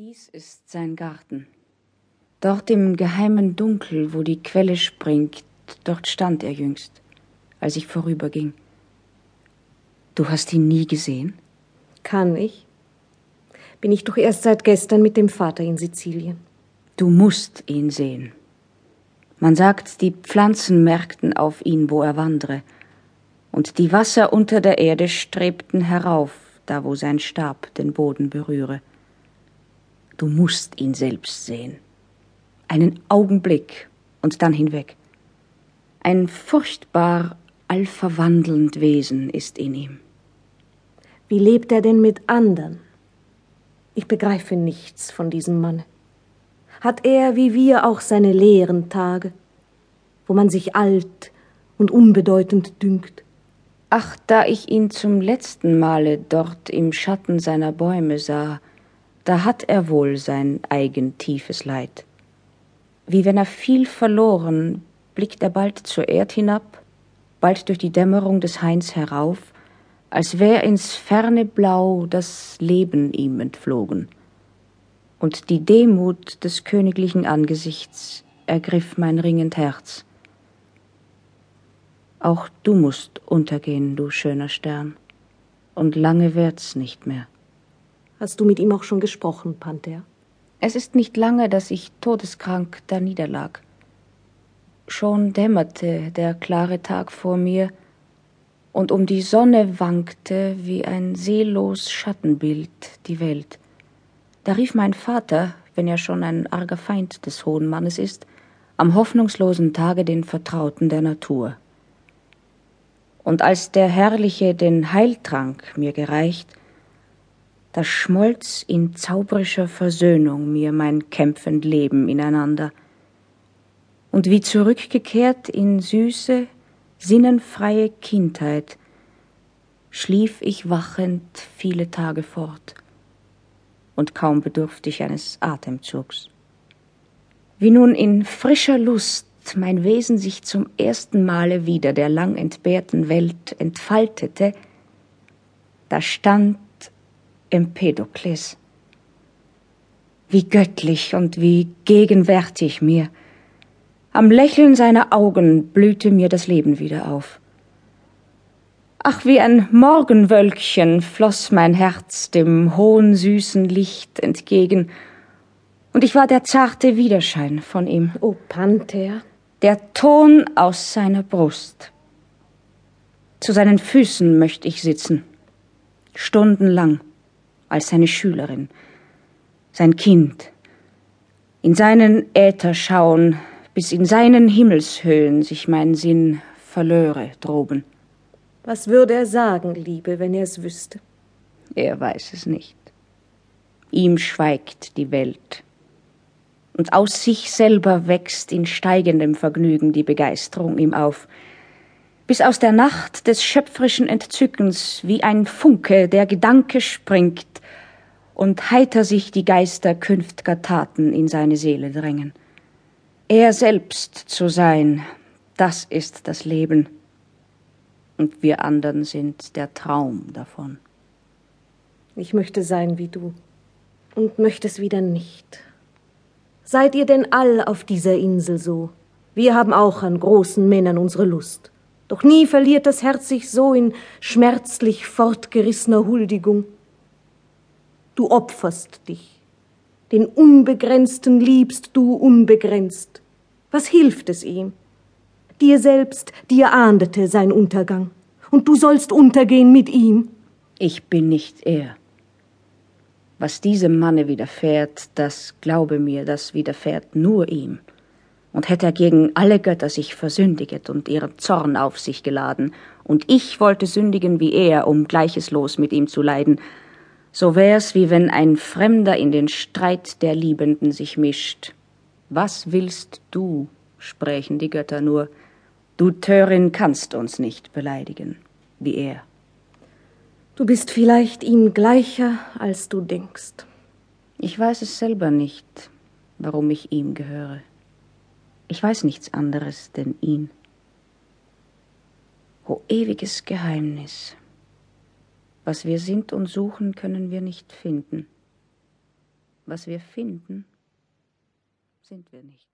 Dies ist sein Garten. Dort im geheimen Dunkel, wo die Quelle springt, dort stand er jüngst, als ich vorüberging. Du hast ihn nie gesehen? Kann ich? Bin ich doch erst seit gestern mit dem Vater in Sizilien. Du musst ihn sehen. Man sagt, die Pflanzen merkten auf ihn, wo er wandre, und die Wasser unter der Erde strebten herauf, da wo sein Stab den Boden berühre. Du musst ihn selbst sehen. Einen Augenblick und dann hinweg. Ein furchtbar allverwandelnd Wesen ist in ihm. Wie lebt er denn mit anderen? Ich begreife nichts von diesem Manne. Hat er wie wir auch seine leeren Tage, wo man sich alt und unbedeutend dünkt? Ach, da ich ihn zum letzten Male dort im Schatten seiner Bäume sah, da hat er wohl sein eigen tiefes Leid. Wie wenn er viel verloren, blickt er bald zur Erd hinab, bald durch die Dämmerung des Hains herauf, als wär ins ferne Blau das Leben ihm entflogen. Und die Demut des königlichen Angesichts ergriff mein ringend Herz. Auch du musst untergehen, du schöner Stern, und lange währt's nicht mehr. Hast du mit ihm auch schon gesprochen, Panther? Es ist nicht lange, dass ich todeskrank da niederlag. Schon dämmerte der klare Tag vor mir, und um die Sonne wankte wie ein seelos Schattenbild die Welt. Da rief mein Vater, wenn er schon ein arger Feind des hohen Mannes ist, am hoffnungslosen Tage den Vertrauten der Natur. Und als der Herrliche den Heiltrank mir gereicht, da schmolz in zauberischer Versöhnung mir mein kämpfend Leben ineinander. Und wie zurückgekehrt in süße, sinnenfreie Kindheit, schlief ich wachend viele Tage fort und kaum bedurftig eines Atemzugs. Wie nun in frischer Lust mein Wesen sich zum ersten Male wieder der lang entbehrten Welt entfaltete, da stand Empedokles. Wie göttlich und wie gegenwärtig mir. Am Lächeln seiner Augen blühte mir das Leben wieder auf. Ach, wie ein Morgenwölkchen floss mein Herz dem hohen süßen Licht entgegen, und ich war der zarte Widerschein von ihm. O Panther. Der Ton aus seiner Brust. Zu seinen Füßen möchte ich sitzen, stundenlang als seine Schülerin, sein Kind, in seinen Äther schauen, bis in seinen Himmelshöhen sich mein Sinn verlöre droben. Was würde er sagen, Liebe, wenn er es wüsste? Er weiß es nicht. Ihm schweigt die Welt. Und aus sich selber wächst in steigendem Vergnügen die Begeisterung ihm auf, bis aus der Nacht des schöpferischen Entzückens wie ein Funke der Gedanke springt und heiter sich die Geister künftger Taten in seine Seele drängen. Er selbst zu sein, das ist das Leben, und wir andern sind der Traum davon. Ich möchte sein wie du und möchte es wieder nicht. Seid ihr denn all auf dieser Insel so? Wir haben auch an großen Männern unsere Lust. Doch nie verliert das Herz sich so in schmerzlich fortgerissener Huldigung. Du opferst dich. Den Unbegrenzten liebst du unbegrenzt. Was hilft es ihm? Dir selbst, dir ahndete sein Untergang. Und du sollst untergehen mit ihm. Ich bin nicht er. Was diesem Manne widerfährt, das glaube mir, das widerfährt nur ihm und hätte er gegen alle Götter sich versündiget und ihren Zorn auf sich geladen, und ich wollte sündigen wie er, um gleiches Los mit ihm zu leiden, so wär's wie wenn ein Fremder in den Streit der Liebenden sich mischt. Was willst du? sprächen die Götter nur. Du Törin kannst uns nicht beleidigen, wie er. Du bist vielleicht ihm gleicher, als du denkst. Ich weiß es selber nicht, warum ich ihm gehöre. Ich weiß nichts anderes denn ihn. O ewiges Geheimnis. Was wir sind und suchen, können wir nicht finden. Was wir finden, sind wir nicht.